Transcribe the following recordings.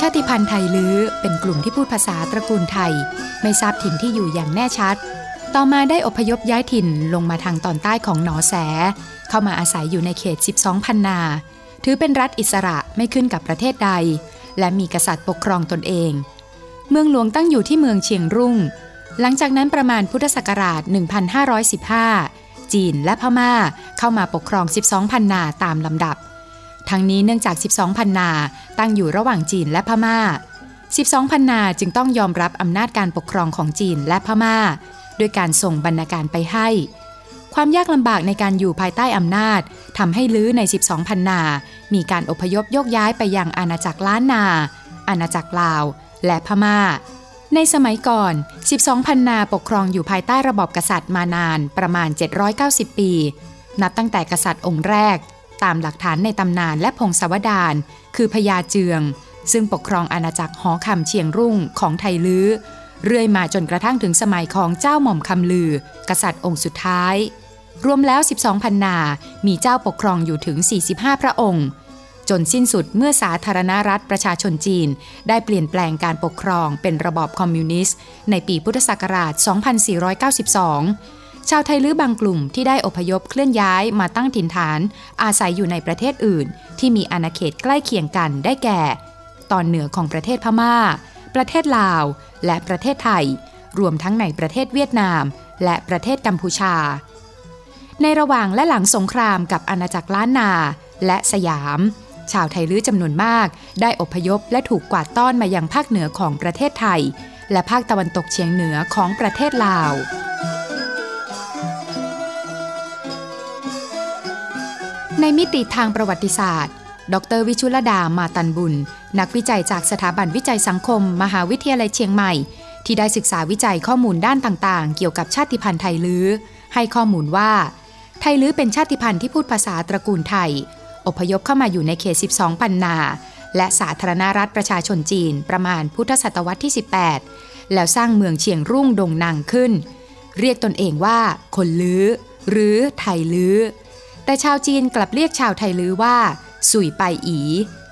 ชาติพันธุ์ไทยลื้อเป็นกลุ่มที่พูดภาษาตระกูลไทย ไม่ทราบถิ่นที่อยู่อย่างแน่ชัด ต่อมาได้อพยพย้ายถิ่นลงมาทางตอนใต้ของหนอแส เข้ามาอาศัยอยู่ในเขต 12 พันนา ถือเป็นรัฐอิสระไม่ขึ้นกับประเทศใด และมีกษัตริย์ปกครองตนเอง เมืองหลวงตั้งอยู่ที่เมืองเชียงรุ่ง หลังจากนั้นประมาณพุทธศักราช 1515 จีนและพม่าเข้ามาปกครอง 12 พันนาตามลำดับ ทั้งนี้เนื่องจาก 12 พันนาตั้งอยู่ระหว่างจีนและพม่า 12 พันนาจึงต้องยอมรับอำนาจการปกครองของจีนและพม่า ด้วยการส่งบรรณาการไปให้ ความยากลำบากในการอยู่ภายใต้อำนาจทำให้ลื้อใน 12 พันนา มีการอพยพโยกย้ายไปยังอาณาจักรล้านนา อาณาจักรลาว และพม่า ในสมัยก่อน 12 พันนาปกครองอยู่ภายใต้ระบอบกษัตริย์มานานประมาณ 790 ปี นับตั้งแต่กษัตริย์องค์แรก ตามหลักฐานในตำนานและพงศาวดารคือพญาเจือง ซึ่งปกครองอาณาจักรหอคำเชียงรุ่งของไทยลื้อเรื่อยมาจนกระทั่งถึงสมัยของเจ้าหม่อมคำลือ กษัตริย์องค์สุดท้าย รวมแล้ว 12พันนา มีเจ้าปกครองอยู่ถึง 45 พระองค์ จนสิ้นสุดเมื่อสาธารณรัฐประชาชนจีน ได้เปลี่ยนแปลงการปกครองเป็นระบอบคอมมิวนิสต์ ในปีพุทธศักราช 2492 ชาวไทยลื้อบางกลุ่มที่ได้อพยพเคลื่อนย้ายมาตั้งถิ่นฐาน อาศัยอยู่ในประเทศอื่น ที่มีอาณาเขตใกล้เคียงกันได้แก่ ตอนเหนือของประเทศพม่า ประเทศลาว และประเทศไทย รวมทั้งในประเทศเวียดนาม และประเทศกัมพูชา ในระหว่างและหลังสงครามกับอาณาจักรล้านนาและสยาม ชาวไทยลื้อจำนวนมาก ได้อพยพและถูกกวาดต้อนมายังภาคเหนือของประเทศไทย และภาคตะวันตกเฉียงเหนือของประเทศลาว ในมิติทางประวัติศาสตร์ ดรวิชุลดามาตันบุญ นักวิจัยจากสถาบันวิจัยสังคม มหาวิทยาลัยเชียงใหม่ ที่ได้ศึกษาวิจัยข้อมูลด้านต่างๆ เกี่ยวกับชาติพันธุ์ไทยลื้อ ให้ข้อมูลว่า ไทยลื้อเป็นชาติพันธุ์ที่พูดภาษาตระกูลไทย อพยพเข้ามาอยู่ในเขต 12 ปันนา และสาธารณรัฐประชาชนจีน ประมาณพุทธศตวรรษที่ 18 แล้วสร้างเมืองเชียงรุ่งดงดังขึ้น เรียกตนเองว่า คนลื้อ หรือไทยลื้อ แต่ชาวจีนกลับเรียกชาวไทยลื้อว่า สุยไปอี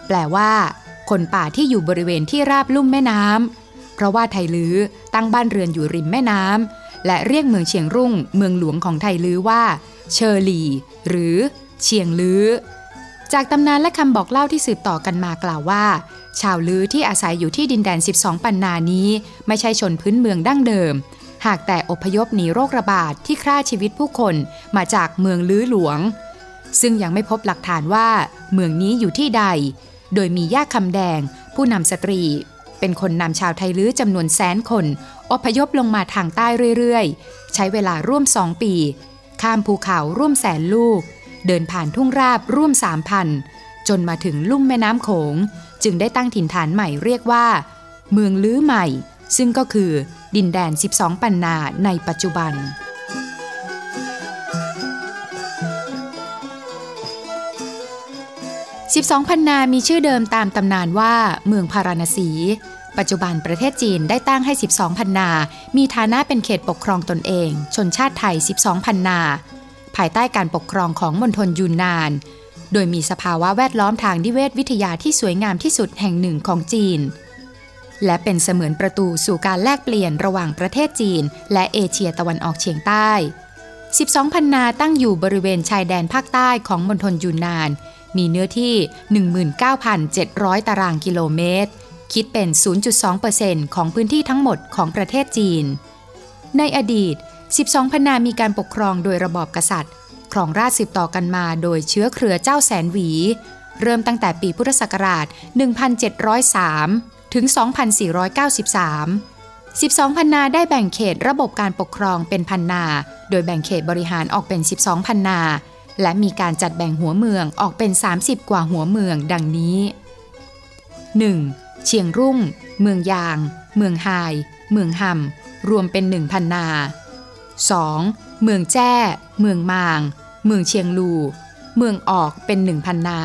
แปลว่า คนป่าที่อยู่บริเวณที่ราบลุ่มแม่น้ำเพราะว่าไทยลื้อตั้งบ้านเรือนอยู่ริมแม่น้ำและเรียกเมืองเชียงรุ่ง เมืองหลวงของไทยลื้อว่า เชอร์ลีหรือ เชียงลื้อจากตำนานและคำบอกเล่าที่สืบต่อกันมากล่าวว่า ชาวลื้อที่อาศัยอยู่ที่ดินแดน 12 ปันนานี้ ไม่ใช่ชนพื้นเมืองดั้งเดิม หากแต่อพยพหนีโรคระบาดที่ฆ่าชีวิตผู้คนมาจากเมืองลื้อหลวง ซึ่งยังไม่พบหลักฐานว่าเมืองนี้อยู่ที่ใด โดยมีย่าคำแดง ผู้นำสตรี เป็นคนนำชาวไทยลื้อจำนวนแสนคนอพยพลงมาทางใต้เรื่อยๆ ใช้เวลาร่วมสองปี ข้ามภูเขาร่วมแสนลูก เดินผ่านทุ่งราบร่วมสามพันจนมาถึงลุ่มแม่น้ำโขง จึงได้ตั้งถิ่นฐานใหม่เรียกว่า เมืองลื้อใหม่ ซึ่งก็คือดินแดน 12 ปันนาในปัจจุบัน 12 พันนามีชื่อเดิมตามตำนานว่าเมืองพาราณสี ปัจจุบันประเทศจีนได้ตั้งให้ 12 พันนา มีฐานะเป็นเขตปกครองตนเอง ชนชาติไทย 12 พันนา ภายใต้การปกครองของมณฑลยูนนาน โดยมีสภาวะแวดล้อมทางนิเวศวิทยาที่สวยงามที่สุดแห่งหนึ่งของจีน และเป็นเสมือนประตูสู่การแลกเปลี่ยนระหว่างประเทศจีน และเอเชียตะวันออกเฉียงใต้ 12 พันนาตั้งอยู่บริเวณชายแดนภาคใต้ของมณฑลยูนนาน มีเนื้อที่ 19,700 ตารางกิโลเมตร คิดเป็น 0.2%ของพื้นที่ทั้งหมดของประเทศจีน ในอดีต 12พันนามีการปกครองโดยระบอบกษัตริย์ ครองราชสืบต่อกันมาโดยเชื้อเครือเจ้าแสนหวี เริ่มตั้งแต่ปีพุทธศักราช 1703 ถึง 2493 12 พันนาได้แบ่งเขตระบบการปกครองเป็นพันนา โดยแบ่งเขตบริหารออกเป็น 12 พันนา และมีการจัดแบ่งหัวเมืองออกเป็น 30 กว่าหัวเมืองดังนี้ 1. เชียงรุ่ง เมืองยาง เมืองไฮเมืองหำรวมเป็น1,000นา 2. เมืองแจ้ เมืองมาง เมืองเชียงลู เมืองออกเป็น1,000นา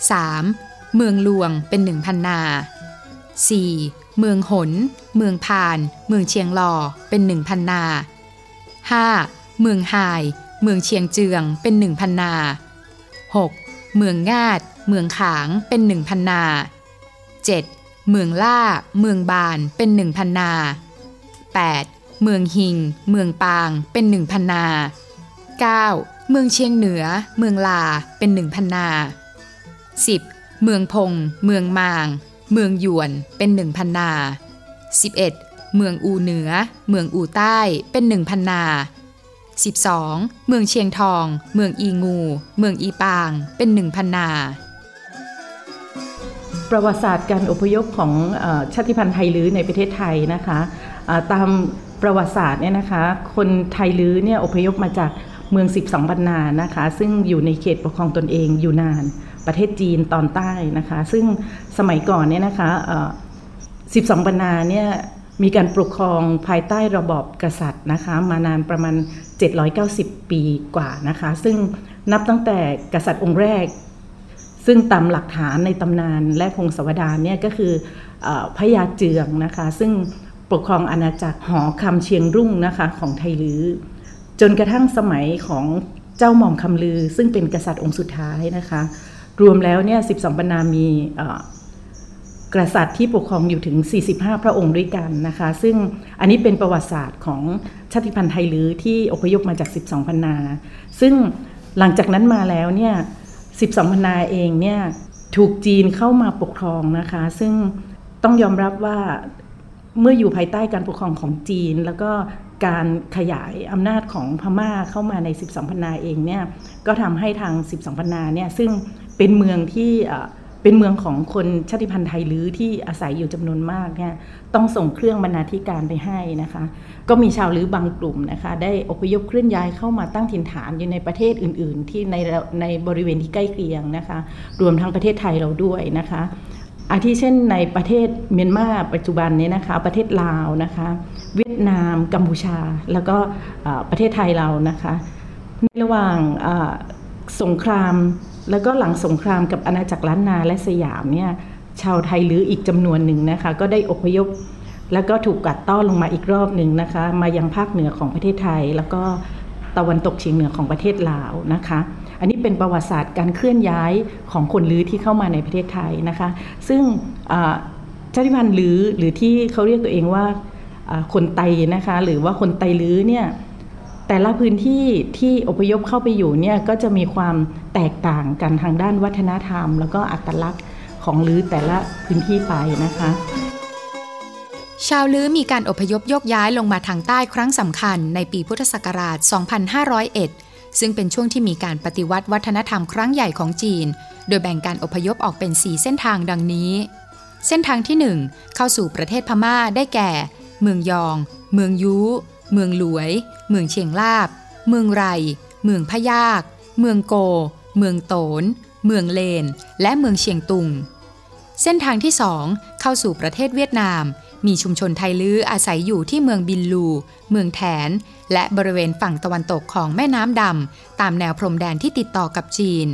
3. เมืองลวงเป็น1,000นา 4. เมืองหน เมืองพาน เมืองเชียงลอเป็น1,000นา 5. เมืองหาย เมืองเชียงเจืองเป็น1,000นา 6. เมืองงาด เมืองขางเป็น1,000นา 7. เมืองล่า เมืองบานเป็น1,000นา 8. เมืองหิง เมืองปางเป็น1,000นา 9. เมืองเชียงเหนือ เมืองลาเป็น1,000นา 10. เมืองพง เมืองมาง เมืองหยวนเป็น1,000นา 11. เมืองอูเหนือ เมืองอูใต้เป็น1,000นา 12. เมืองเชียงทอง เมืองอีงู เมืองอีปาง เป็น1,000นา ประวัติศาสตร์การอพยพของอชาติพันธุ์ไทยลื้อในประเทศไทยนะคะตามประวัติศาสตร์เนี่ยนะคะคนไทยลื้อเนี่ยอพยพมาจากเมือง 12บรรนานะคะ ซึ่งอยู่ในเขตปกครองตนเองอยู่นาน ประเทศจีนตอนใต้นะคะ ซึ่งสมัยก่อนเนี่ยนะคะเอ่อ12บรรนาเนี่ย มีการปกครองภายใต้ระบอบกษัตริย์นะคะ มานานประมาณ 790 ปีกว่านะคะ ซึ่งนับตั้งแต่กษัตริย์องค์แรก ซึ่งตามหลักฐานในตำนานและพงศาวดารเนี่ยก็คืออพระยาเจืองนะคะ ซึ่งปกครองอาณาจักรหอคำเชียงรุ่งนะคะของไทยลือ จนกระทั่งสมัยของเจ้าหม่อมคำลือ ซึ่งเป็นกษัตริย์องค์สุดท้ายนะคะ รวมแล้วเนี่ย 12 บรรณามี กษัตริย์ที่ปกครองอยู่ถึง 45 พระองค์ด้วยกันนะคะ ซึ่งอันนี้เป็นประวัติศาสตร์ของชาติพันธุ์ไทยลือที่อพยพมาจาก 12 พันนา ซึ่งหลังจากนั้นมาแล้วเนี่ย 12 พันนาเองเนี่ยถูกจีนเข้ามาปกครองนะคะ ซึ่งต้องยอมรับว่าเมื่ออยู่ภายใต้การปกครองของจีน แล้วก็การขยายอำนาจของพม่าเข้ามาใน 12 พันนาเองเนี่ยก็ทำให้ทาง 12 พันนาเนี่ยซึ่งเป็นเมืองที่ เป็นเมืองของคนชาติพันธุ์ไทยลื้อที่อาศัยอยู่จำนวนมากเนี่ยต้องส่งเครื่องบรรณาธิการไปให้นะคะ ก็มีชาวลื้อบางกลุ่มนะคะ ได้อพยพเคลื่อนย้ายเข้ามาตั้งถิ่นฐานอยู่ในประเทศอื่น ๆ ที่ในในบริเวณที่ใกล้เคียงนะคะ รวมทั้งประเทศไทยเราด้วยนะคะอาทิเช่นในประเทศเมียนมาปัจจุบันนี้นะคะ ประเทศลาวนะคะ เวียดนาม กัมพูชา แล้วก็ประเทศไทยเรานะคะ ในระหว่างสงคราม แล้วก็หลังสงครามกับอาณาจักรล้านนาและสยามเนี่ยชาวไทยหรืออีกจำนวนหนึ่งนะคะ ก็ได้อพยพ แล้วก็ถูกกัดต้อนลงมาอีกรอบหนึ่งนะคะ มายังภาคเหนือของประเทศไทย แล้วก็ตะวันตกเฉียงเหนือของประเทศลาวนะคะ อันนี้เป็นประวัติศาสตร์การเคลื่อนย้ายของคนลื้อที่เข้ามาในประเทศไทยนะคะ ซึ่งชาติพันธุ์ลื้อหรือที่เขาเรียกตัวเองว่าอ่าคนไตนะคะ หรือว่าคนไตลื้อเนี่ยแต่ละพื้นที่ที่อพยพเข้าไปอยู่เนี่ยก็จะมีความ แตกต่างกันทางด้านวัฒนธรรม แล้วก็อัตลักษณ์ของลื้อแต่ละพื้นที่ไปนะคะ ชาวลื้อมีการอพยพยกย้ายลงมาทางใต้ครั้งสำคัญในปีพุทธศักราช 2501 ซึ่งเป็นช่วงที่มีการปฏิวัติวัฒนธรรมครั้งใหญ่ของจีน โดยแบ่งการอพยพออกเป็น 4 เส้นทางดังนี้ เส้นทางที่ 1 เข้าสู่ประเทศพม่าได้แก่ เมืองยอง เมืองยูเมืองหลวย เมืองเชียงลาบ เมืองไร เมืองพะยาก เมืองโก เมืองโตน เมืองเลน และเมืองเชียงตุง เส้นทางที่2เข้าสู่ประเทศเวียดนาม มีชุมชนไทยลื้ออาศัยอยู่ที่เมืองบินลู เมืองแถน และบริเวณฝั่งตะวันตกของแม่น้ำดำตามแนวพรมแดนที่ติดต่อกับจีน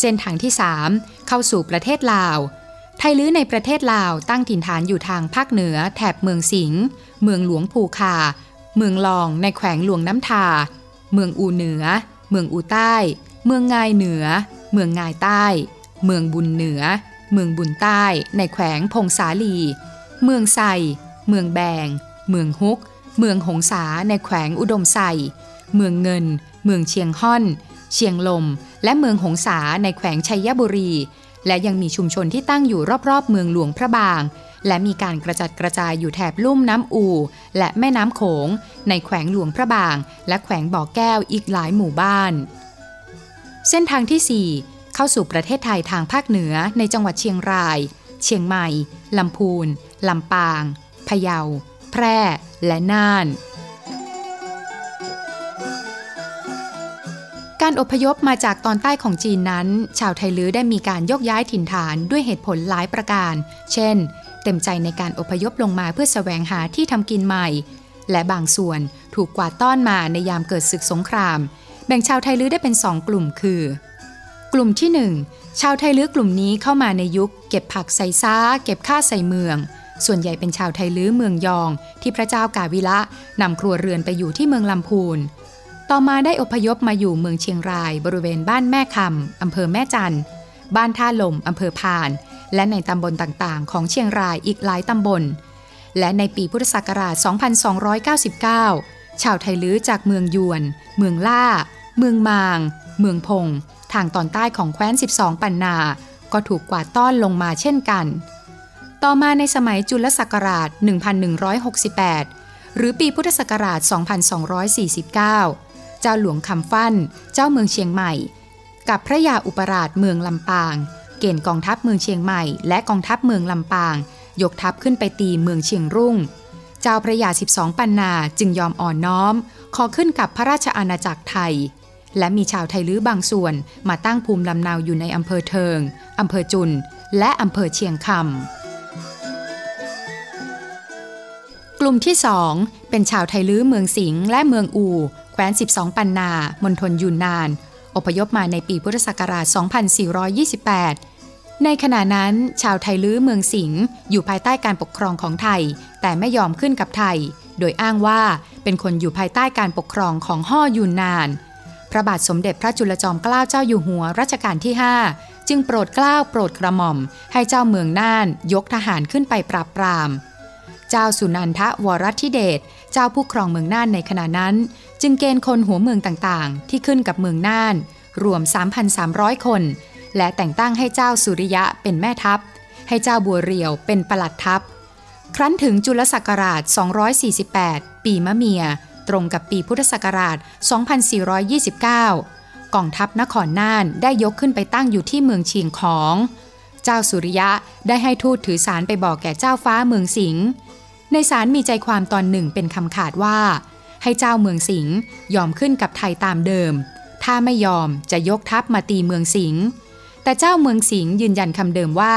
เส้นทางที่3เข้าสู่ประเทศลาว ไทยลื้อในประเทศลาวตั้งถิ่นฐานอยู่ทางภาคเหนือ แถบเมืองสิงห์ เมืองหลวงภูคา เมืองลองในแขวงหลวงน้ำทา เมืองอูเหนือ เมืองอูใต้ เมืองงายเหนือ เมืองงายใต้ เมืองบุญเหนือ เมืองบุญใต้ ในแขวงพงสาลี เมืองไซเมืองแบง เมืองฮุก เมืองหงสาในแขวงอุดมไซเมืองเงิน เมืองเชียงฮ่อน เชียงลม และเมืองหงสาในแขวงชัยบุรี และยังมีชุมชนที่ตั้งอยู่รอบๆ เมืองหลวงพระบาง และมีการกระจัดกระจายอยู่แถบลุ่มน้ำอู และแม่น้ำโขง ในแขวงหลวงพระบาง และแขวงบ่อแก้วอีกหลายหมู่บ้าน เส้นทางที่ 4 เข้าสู่ประเทศไทยทางภาคเหนือในจังหวัดเชียงราย เชียงใหม่ ลำพูน ลำปาง พะเยา แพร่ และน่าน การอพยพมาจากตอนใต้ของจีนนั้น ชาวไทยลื้อได้มีการยกย้ายถิ่นฐานด้วยเหตุผลหลายประการ เช่น เต็มใจในการอพยพลงมาเพื่อแสวงหาที่ทำกินใหม่ และบางส่วนถูกกวาดต้อนมาในยามเกิดศึกสงคราม บ่งชาวไทยลื้อได้เป็นสองกลุ่มคือ กลุ่มที่ 1 ชาวไทยลื้อกลุ่มนี้เข้ามาในยุค เก็บผักใส่ซ้า เก็บข้าใส่เมือง ส่วนใหญ่เป็นชาวไทยลื้อเมืองยอง ที่พระเจ้ากาวิละนำครัวเรือนไปอยู่ที่เมืองลำพูน ต่อมาได้อพยพมาอยู่เมืองเชียงราย บริเวณบ้านแม่คำอำเภอแม่จันบ้านท่าลมอำเภอพาน และในตำบลต่างๆ ของเชียงรายอีกหลายตำบล และในปีพุทธศักราช 2299 ชาวไทยลื้อจากเมืองยวน เมืองล่า เมืองมาง เมืองพง ทางตอนใต้ของแคว้น 12 ปันนา ก็ถูกกวาดต้อนลงมาเช่นกัน ต่อมาในสมัยจุลศักราช 1168 หรือปีพุทธศักราช 2249 เจ้าหลวงคำฟั่น เจ้าเมืองเชียงใหม่ กับพระยาอุปราชเมืองลำปาง เกณฑ์กองทัพเมืองเชียงใหม่ และกองทัพเมืองลำปาง ยกทัพขึ้นไปตีเมืองเชียงรุ่งเจ้าพระยา 12 ปันนาจึงยอมอ่อนน้อม ขอขึ้นกับพระราชอาณาจักรไทย และมีชาวไทยลื้อบางส่วนมาตั้งภูมิลำเนาอยู่ในอำเภอเทิง อำเภอจุน และอำเภอเชียงคำ กลุ่มที่สองเป็นชาวไทยลื้อเมืองสิงห์และเมืองอู แคว้น 12 ปันนา มณฑลยูนนาน อพยพมาในปีพุทธศักราช 2428 ในขณะนั้นชาวไทยลื้อเมืองสิงห์อยู่ภายใต้การปกครองของไทย แต่ไม่ยอมขึ้นกับไทย โดยอ้างว่าเป็นคนอยู่ภายใต้การปกครองของห่อยูนนาน พระบาทสมเด็จพระจุลจอมเกล้าเจ้าอยู่หัวรัชกาลที่ 5 จึงโปรดเกล้าโปรดกระหม่อม ให้เจ้าเมืองน่านยกทหารขึ้นไปปราบปราม เจ้าสุนันทวรธิเดชเจ้าผู้ครองเมืองน่านในขณะนั้น จึงเกณฑ์คนหัวเมืองต่างๆ ที่ขึ้นกับเมืองน่าน รวม 3,300 คน และแต่งตั้งให้เจ้าสุริยะเป็นแม่ทัพ ให้เจ้าบัวเรียวเป็นประหลัดทัพ ครั้นถึงจุลศักราช 248 ปีมะเมีย ตรงกับปีพุทธศักราช 2429 กองทัพนครน่านได้ยกขึ้นไปตั้งอยู่ที่เมืองเชียงของ เจ้าสุริยะได้ให้ทูตถือสารไปบอกแก่เจ้าฟ้าเมืองสิงห์ในสารมีใจความตอนหนึ่งเป็นคำขาดว่า ให้เจ้าเมืองสิงห์ยอมขึ้นกับไทยตามเดิม ถ้าไม่ยอมจะยกทัพมาตีเมืองสิงห์แต่เจ้าเมืองสิงห์ยืนยันคำเดิมว่า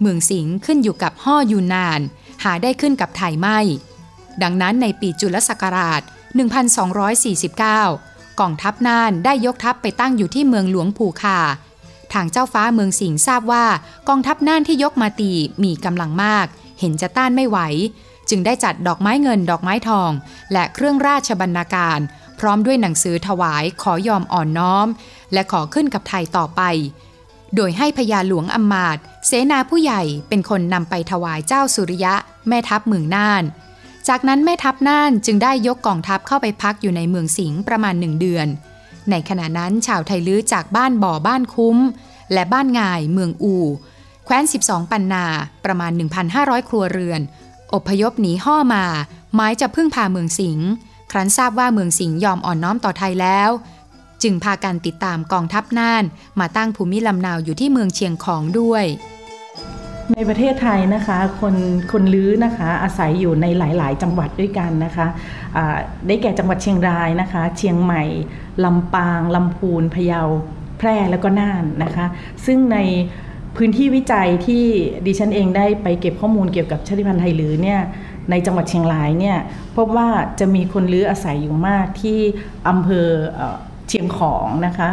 เมืองสิงห์ขึ้นอยู่กับห่อยูนาน หาได้ขึ้นกับไทยไม่ ดังนั้นในปีจุลศักราช 1249 กองทัพน่านได้ยกทัพไปตั้งอยู่ที่เมืองหลวงผูคา ทางเจ้าฟ้าเมืองสิงห์ทราบว่า กองทัพน่านที่ยกมาตีมีกำลังมาก เห็นจะต้านไม่ไหว จึงได้จัดดอกไม้เงินดอกไม้ทอง และเครื่องราชบรรณาการ พร้อมด้วยหนังสือถวายขอยอมอ่อนน้อม และขอขึ้นกับไทยต่อไปโดยให้พญาหลวงอำมาตเสนาผู้ใหญ่เป็นคนนำไปถวายเจ้าสุริยะ แม่ทัพเมืองน่าน จากนั้นแม่ทัพน่านจึงได้ยกกองทัพเข้าไปพักอยู่ในเมืองสิงห์ประมาณหนึ่งเดือน ในขณะนั้นชาวไทยลื้อจากบ้านบ่อบ้านคุ้ม และบ้านง่ายเมืองอู่แคว้น 12 ปันนาประมาณ 1,500 ครัวเรือน อพยพหนีห่อมาหมายจะพึ่งพาเมืองสิงห์ครั้นทราบว่าเมืองสิงห์ยอมอ่อนน้อมต่อไทยแล้ว จึงพากันติดตามกองทัพน่าน มาตั้งภูมิลำนาวอยู่ที่เมืองเชียงของด้วย ในประเทศไทยนะคะคนคนลื้อนะคะอาศัยอยู่ในหลาย ๆ จังหวัดด้วยกันนะคะะได้แก่จังหวัดเชียงรายนะคะ เชียงใหม่ลำปางลำพูนพะเยาแพร่แล้วก็น่านนะคะ ซึ่งในพื้นที่วิจัยที่ดิฉันเองได้ไปเก็บข้อมูลเกี่ยวกับชาติพันธุ์ไทยลื้อเนี่ยในจังหวัดเชียงรายเนี่ยพบว่าจะมีคนลื้ออาศัยอยู่มากที่อำเภอเชียงของนะคะ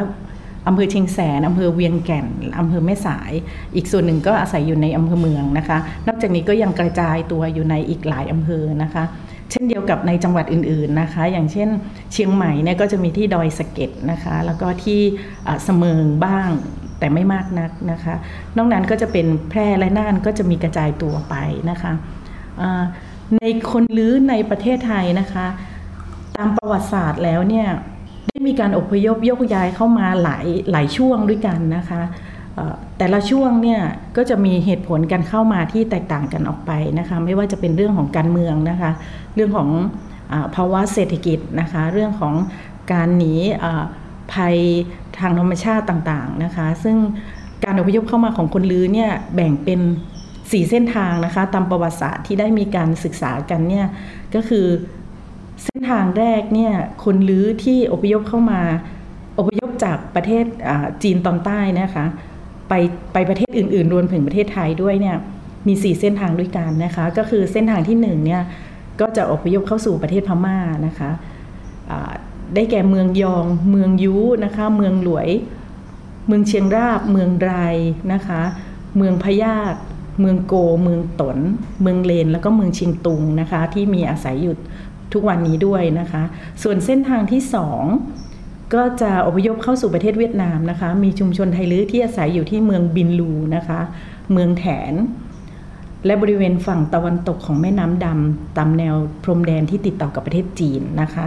อำเภอเชียงแสนอำเภอเวียงแก่นอำเภอแม่สาย อีกส่วนหนึ่งก็อาศัยอยู่ในอำเภอเมืองนะคะ นอกจากนี้ก็ยังกระจายตัวอยู่ในอีกหลายอำเภอนะคะ เช่นเดียวกับในจังหวัดอื่นๆนะคะ อย่างเช่น เชียงใหม่เนี่ยก็จะมีที่ดอยสะเก็ดนะคะ แล้วก็ที่เสมิงบ้างแต่ไม่มากนักนะคะ นอกนั้นก็จะเป็นแพร่และน่านก็จะมีกระจายตัวไปนะคะในคนลื้อในประเทศไทยนะคะ ตามประวัติศาสตร์แล้วเนี่ย ได้มีการอพยพยกย้ายเข้ามาหลายหลายช่วงด้วยกันนะคะแต่ละช่วงเนี่ยก็จะมีเหตุผลการเข้ามาที่แตกต่างกันออกไปนะคะไม่ว่าจะเป็นเรื่องของการเมืองนะคะเรื่องของอภาวะเศรษฐกิจนะคะเรื่องของการหนีภัยทางธรรมชาติต่างๆนะคะซึ่งการอพยพเข้ามาของคนลื้อเนี่ยแบ่งเป็นสี่เส้นทางนะคะตามประวัติศาสตร์ที่ได้มีการศึกษากันเนี่ยก็คือ เส้นทางแรกเนี่ยคนลื้อที่อพยพเข้ามา อพยพจากประเทศจีนตอนใต้นะคะไปไปประเทศอื่นๆ รวมถึงประเทศไทยด้วยเนี่ยมี 4 เส้นทางด้วยกันนะคะ ก็คือเส้นทางที่1เนี่ยก็จะอพยพเข้าสู่ประเทศพม่านะคะได้แก่เมืองยองเมืองยูนะคะเมืองหลวย เมืองเชียงราบ เมืองไรนะคะเมืองพยาตเมืองโก เมืองตน เมืองเลน แล้วก็เมืองเชียงตุงนะคะ ที่มีอาศัยอยู่ ทุกวันนี้ด้วยนะคะ ส่วนเส้นทางที่สองก็จะอพยพเข้าสู่ประเทศเวียดนามนะคะ มีชุมชนไทยลื้อที่อาศัยอยู่ที่เมืองบินลูนะคะ เมืองแถน และบริเวณฝั่งตะวันตกของแม่น้ำดำตามแนวพรมแดนที่ติดต่อกับประเทศจีนนะคะ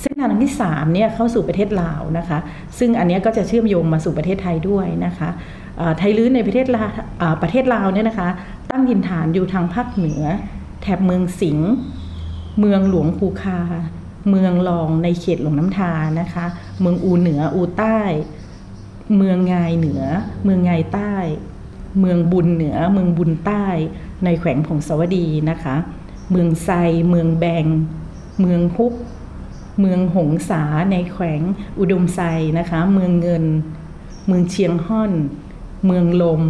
เส้นทางที่3เนี่ยเข้าสู่ประเทศลาวนะคะ ซึ่งอันนี้ก็จะเชื่อมโยงมาสู่ประเทศไทยด้วยนะคะไทยลื้อในประเทศลาประเทศลาวเนี่ยนะคะ ตั้งถิ่นฐานอยู่ทางภาคเหนือ แถบเมืองสิงห์ เมืองหลวงภูคา เมืองรองในเขตหลวงน้ำทานะคะ เมืองอูเหนืออูใต้ เมืองงายเหนือ เมืองงายใต้ เมืองบุญเหนือ เมืองบุญใต้ ในแขวงผงสวดีนะคะ เมืองไซ เมืองแบง เมืองฮุก เมืองหงสาในแขวงอุดมไซนะคะ เมืองเงิน เมืองเชียงฮ่อน เมืองลม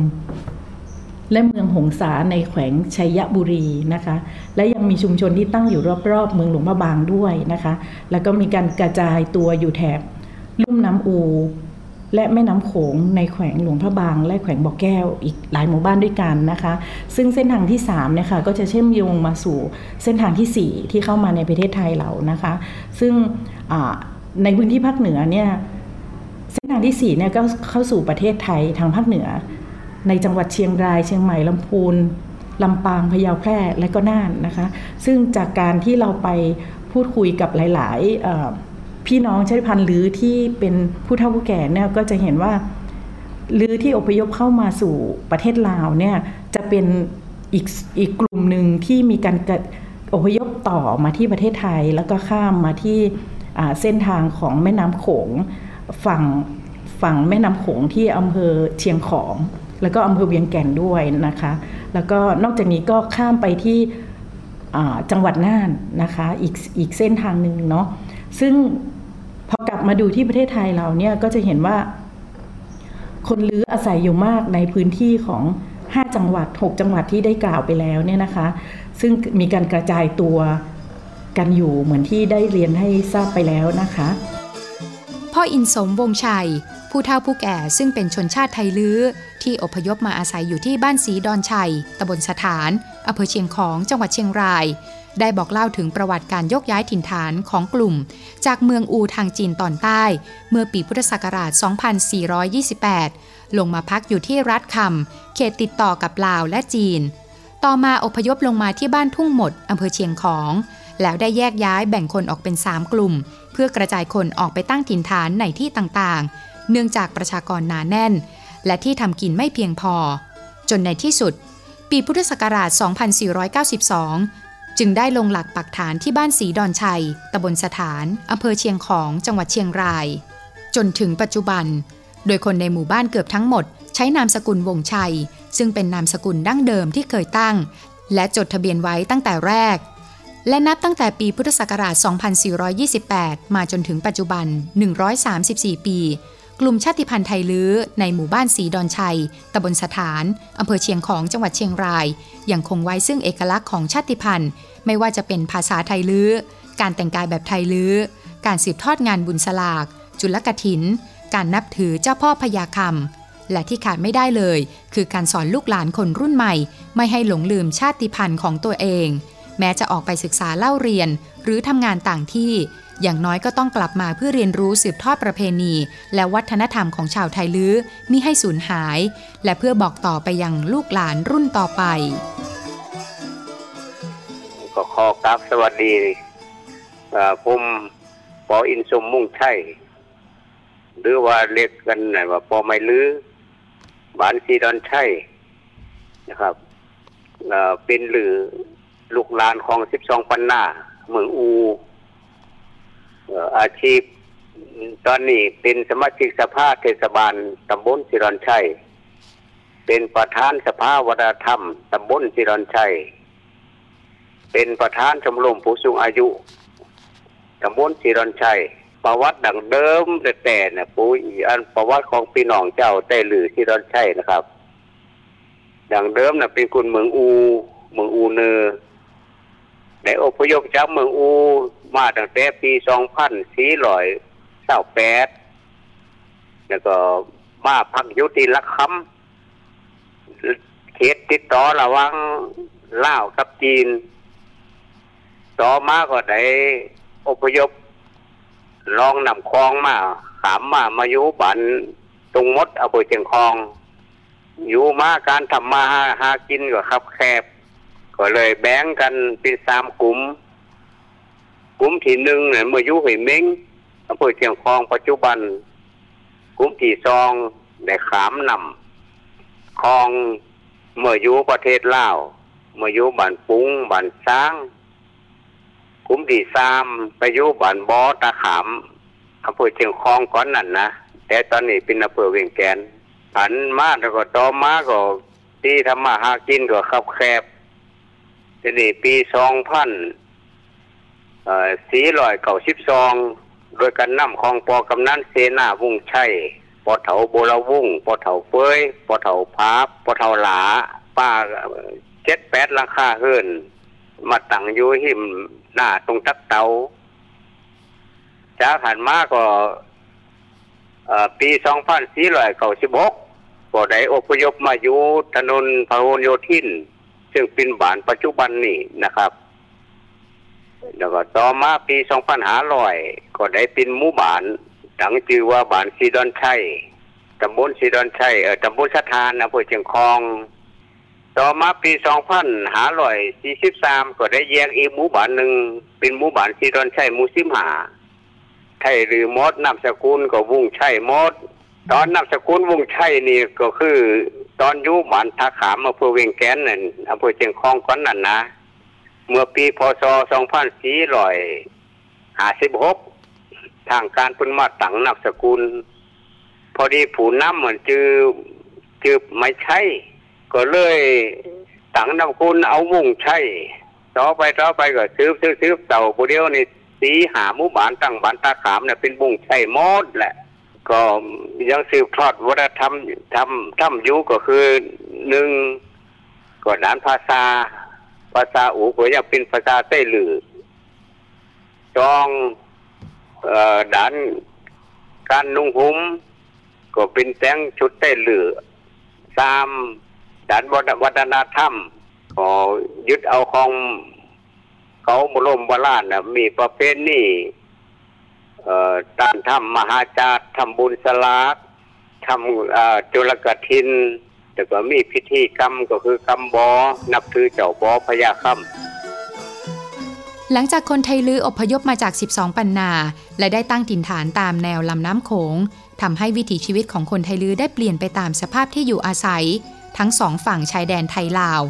และเมืองหงสาในแขวงชัยบุรีนะคะ และยังมีชุมชนที่ตั้งอยู่รอบๆ เมืองหลวงพระบางด้วยนะคะ แล้วก็มีการกระจายตัวอยู่แถบลุ่มน้ำอู และแม่น้ำโขงในแขวงหลวงพระบาง และแขวงบ่อแก้วอีกหลายหมู่บ้านด้วยกันนะคะ ซึ่งเส้นทางที่3เนี่ยค่ะก็จะเชื่อมโยงมาสู่เส้นทางที่ 4 ที่เข้ามาในประเทศไทยเรานะคะ ซึ่งในพื้นที่ภาคเหนือเนี่ยเส้นทางที่4เนี่ยก็เข้าสู่ประเทศไทยทางภาคเหนือ ในจังหวัดเชียงราย เชียงใหม่ลำพูนลำปางพะเยาแพร่และก็น่านนะคะ ซึ่งจากการที่เราไปพูดคุยกับหลาย ๆ พี่น้องชาติพันธุ์หรือที่เป็นผู้เฒ่าผู้แก่เนี่ยก็จะเห็นว่าหรือที่อพยพเข้ามาสู่ประเทศลาวเนี่ยจะเป็นอีกอีกกลุ่มหนึ่งที่มีการอพยพต่อมาที่ประเทศไทย แล้วก็ข้ามมาที่เส้นทางของแม่น้ำโขงฝั่งฝั่งแม่น้ำโขงที่อำเภอเชียงของ แล้วก็อำเภอเวียงแก่นด้วยนะคะ แล้วก็นอกจากนี้ก็ข้ามไปที่จังหวัดน่านนะคะอีกอีกเส้นทางหนึ่งเนาะซึ่งพอกลับมาดูที่ประเทศไทยเราเนี่ยก็จะเห็นว่า คนลื้ออาศัยอยู่มากในพื้นที่ของ5จังหวัด 6 จังหวัดที่ได้กล่าวไปแล้วเนี่ยนะคะ ซึ่งมีการกระจายตัวกันอยู่เหมือนที่ได้เรียนให้ทราบไปแล้วนะคะ พ่ออินสมวงชัย ผู้เฒ่าผู้แก่ซึ่งเป็นชนชาติไทยลื้อ ที่อพยพมาอาศัยอยู่ที่บ้านสีดอนชัยตำบลสถานอำเภอเชียงของจังหวัดเชียงราย ได้บอกเล่าถึงประวัติการยกย้ายถิ่นฐานของกลุ่ม จากเมืองอูทางจีนตอนใต้ เมื่อปีพุทธศักราช 2428 ลงมาพักอยู่ที่รัฐคำเขตติดต่อกับลาวและจีน ต่อมาอพยพลงมาที่บ้านทุ่งหมดอำเภอเชียงของ แล้วได้แยกย้ายแบ่งคนออกเป็น 3 กลุ่ม เพื่อกระจายคนออกไปตั้งถิ่นฐานในที่ต่างๆ เนื่องจากประชากรหนาแน่น และที่ทำกินไม่เพียงพอ จนในที่สุด ปีพุทธศักราช 2492 จึงได้ลงหลักปักฐานที่บ้านสีดอนชัย ตำบลสถานอำเภอเชียงของ จังหวัดเชียงราย จนถึงปัจจุบัน โดยคนในหมู่บ้านเกือบทั้งหมด ใช้นามสกุลวงชัย ซึ่งเป็นนามสกุลดั้งเดิมที่เคยตั้ง และจดทะเบียนไว้ตั้งแต่แรกและนับตั้งแต่ปีพุทธศักราช 2428 มาจนถึงปัจจุบัน 134 ปี กลุ่มชาติพันธุ์ไทยลื้อในหมู่บ้านสีดอนชัย ตำบลสถาน อำเภอเชียงของจังหวัดเชียงราย ยังคงไว้ซึ่งเอกลักษณ์ของชาติพันธุ์ ไม่ว่าจะเป็นภาษาไทยลื้อ การแต่งกายแบบไทยลื้อ การสืบทอดงานบุญสลาก จุลกถิน การนับถือเจ้าพ่อพญาคำ และที่ขาดไม่ได้เลย คือการสอนลูกหลานคนรุ่นใหม่ ไม่ให้หลงลืมชาติพันธุ์ของตัวเอง แม้จะออกไปศึกษาเล่าเรียน หรือทำงานต่างที่ อย่างน้อยก็ต้องกลับมาเพื่อเรียนรู้สืบทอดประเพณี และวัฒนธรรมของชาวไทยลื้อมิให้สูญหาย และเพื่อบอกต่อไปยังลูกหลานรุ่นต่อไป ก็ขอกราบสวัสดีผมปออินสมมุ่งใช่หรือว่าเรียกกันไหนว่าปอไม้ลื้อบานซีดอนใช่นะครับเป็นหรือลูกหลานของสิบสองปันหน้า เมืองอู อาชีพตอนนี้เป็นสมาชิกสภาเทศบาลตำบลสิรอนชัย เป็นประธานสภาวัฒนธรรมตำบลสิรอนชัย เป็นประธานชมรมผู้สูงอายุตำบลสิรอนชัย ประวัติดังเดิมแต่แต่เนี่ยปูอันประวัติของพี่น้องเจ้าแต่หรือที่ดอนชัยนะครับ ดังเดิมน่ะเป็นคนเมืองอู เมืองอูเนอได้อพยพจากเมืองอู มาตั้งแต่ปีสองพันสี่ร้อยเก้าแปดแล้วก็มาพักยุติลักคำเขตติดต่อระวังลาวกับจีน ต่อมาก็ได้อพยพลองนำคลองมาขามมามาอยู่บันตรงมดอำเภอเชียงคอง อยู่มาการทำมาหาหากินก็คับแคบ ก็เลยแบ่งกันเป็นสามกลุ่ม กลุ่มที่หนึ่งเนี่ยเมื่อยู่เหยเม้งอำเภอเชียงคองปัจจุบัน กลุ่มที่สองได้ขามนำคลองเมื่ออยู่ประเทศลาวเมื่ออยู่บ้านปุ้งบ้านช้างกลุ่มที่สามไปยูบ้านบอตะขามอำเภอเชียงคองก่อนนั่นนะแต่ตอนนี้เป็นอำเภอเวียงแกนผันมาแล้วก็ต่อมาก็ที่ทำมาหากินก็คับแคบทีนี้ปีสองพัน สี่ร้อยเก้าสิบสองโดยการนำของปอกำนันเสนาวุ่งชัยปอเถาโบราวุ่งปอเถาเฟยปอเถาพาปอเถาหลาป้าเจ็ดแปดราคาเฮิรนมาตั้งอยู่หิมหน้าตรงตักเตาจากหันมาก็ปีสองพันสี่ร้อยเก้าสิบหกก็ได้อพยพมาอยู่ถนนพหลโยธิน ซึ่งเป็นบ้านปัจจุบันนี่นะครับ แล้วก็ต่อมาปีสองพันห้าร้อยก็ได้เป็นหมู่บ้านตั้งชื่อว่าบ้านซีดอนชัยตำบลซีดอนชัยเออตำบลสถานอำเภอเชียงคอง ต่อมาปีสองพันห้าร้อยสี่สิบสามก็ได้แยกอีกหมู่บ้านหนึ่งเป็นหมู่บ้านซีดอนชัยหมู่สิมหาไทยหรือมดนามสกุลก็วุ่งชัยมดตอนนามสกุลวุ่งชัยนี่ก็คือ ตอนอยู่บ้านท่าขามอำเภอเวียงแกนนั่นอำเภอเชียงคองก่อนนั่นนะ เมื่อปีพศสองพันสี่ร้อยห้าสิบหกทางการพุ่นมาตั้งนามสกุล พอดีผู้นำเหมือนจือจือไม่ใช่ก็เลยตั้งนามสกุลเอาวุ่งใชัยต่อไปต่อไปก็ซื้อซื้อซื้อเต่าผู้เดียวนี่สีหาหมู่บ้านตั้งบ้านตาขามเนี่ยเป็นบุ้งชัยมดแหละ ก็ยังสืบทอดวัฒนธรรมทำทำยู่ก็คือหนึ่งก็ด้านภาษา ภาษาอูก็ยังเป็นภาษาไต้หลือจองเอ่อด้านการนุ่งห่มก็เป็นแสงชุดไต้หลือสามด้านวัฒนธรรมก็ยึดเอาของเขาบรมบราณนะมีประเพณีเอ่อการทำมหาจารทำบุญสลากทำจุลกฐิน แต่ก็มีพิธีกรรมก็คือกรรมบอนับถือเจ้าบอพญาค่หลังจากคนไทยลื้ออพยพมาจาก 12 ปันนา และได้ตั้งถิ่นฐานตามแนวลำน้ำโขงทำให้วิถีชีวิตของคนไทยลื้อได้เปลี่ยนไปตามสภาพที่อยู่อาศัย ทั้งสองฝั่งชายแดนไทยลาว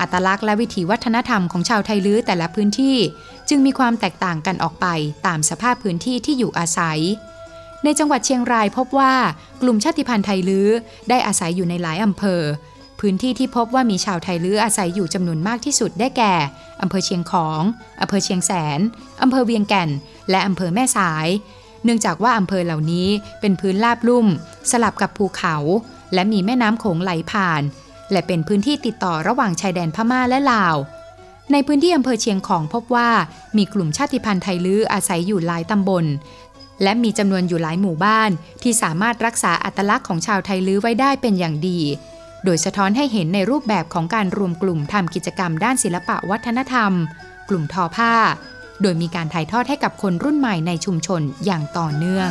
อัตลักษณ์และวิถีวัฒนธรรมของชาวไทยลื้อแต่ละพื้นที่ จึงมีความแตกต่างกันออกไปตามสภาพพื้นที่ที่อยู่อาศัย ในจังหวัดเชียงรายพบว่ากลุ่มชาติพันธุ์ไทยลื้อได้อาศัยอยู่ในหลายอำเภอ พื้นที่ที่พบว่ามีชาวไทยลื้ออาศัยอยู่จำนวนมากที่สุดได้แก่อำเภอเชียงของอำเภอเชียงแสนอำเภอเวียงแก่น และอำเภอแม่สาย เนื่องจากว่าอำเภอเหล่านี้เป็นพื้นลาบลุ่ม สลับกับภูเขา และมีแม่น้ำโขงไหลผ่าน และเป็นพื้นที่ติดต่อระหว่างชายแดนพม่าและลาวในพื้นที่อำเภอเชียงของพบว่ามีกลุ่มชาติพันธุ์ไทยลื้ออาศัยอยู่หลายตำบล และมีจำนวนอยู่หลายหมู่บ้าน ที่สามารถรักษาอัตลักษณ์ของชาวไทยลื้อไว้ได้เป็นอย่างดี โดยสะท้อนให้เห็นในรูปแบบของการรวมกลุ่มทำกิจกรรมด้านศิลปะวัฒนธรรม กลุ่มทอผ้า โดยมีการถ่ายทอดให้กับคนรุ่นใหม่ในชุมชนอย่างต่อเนื่อง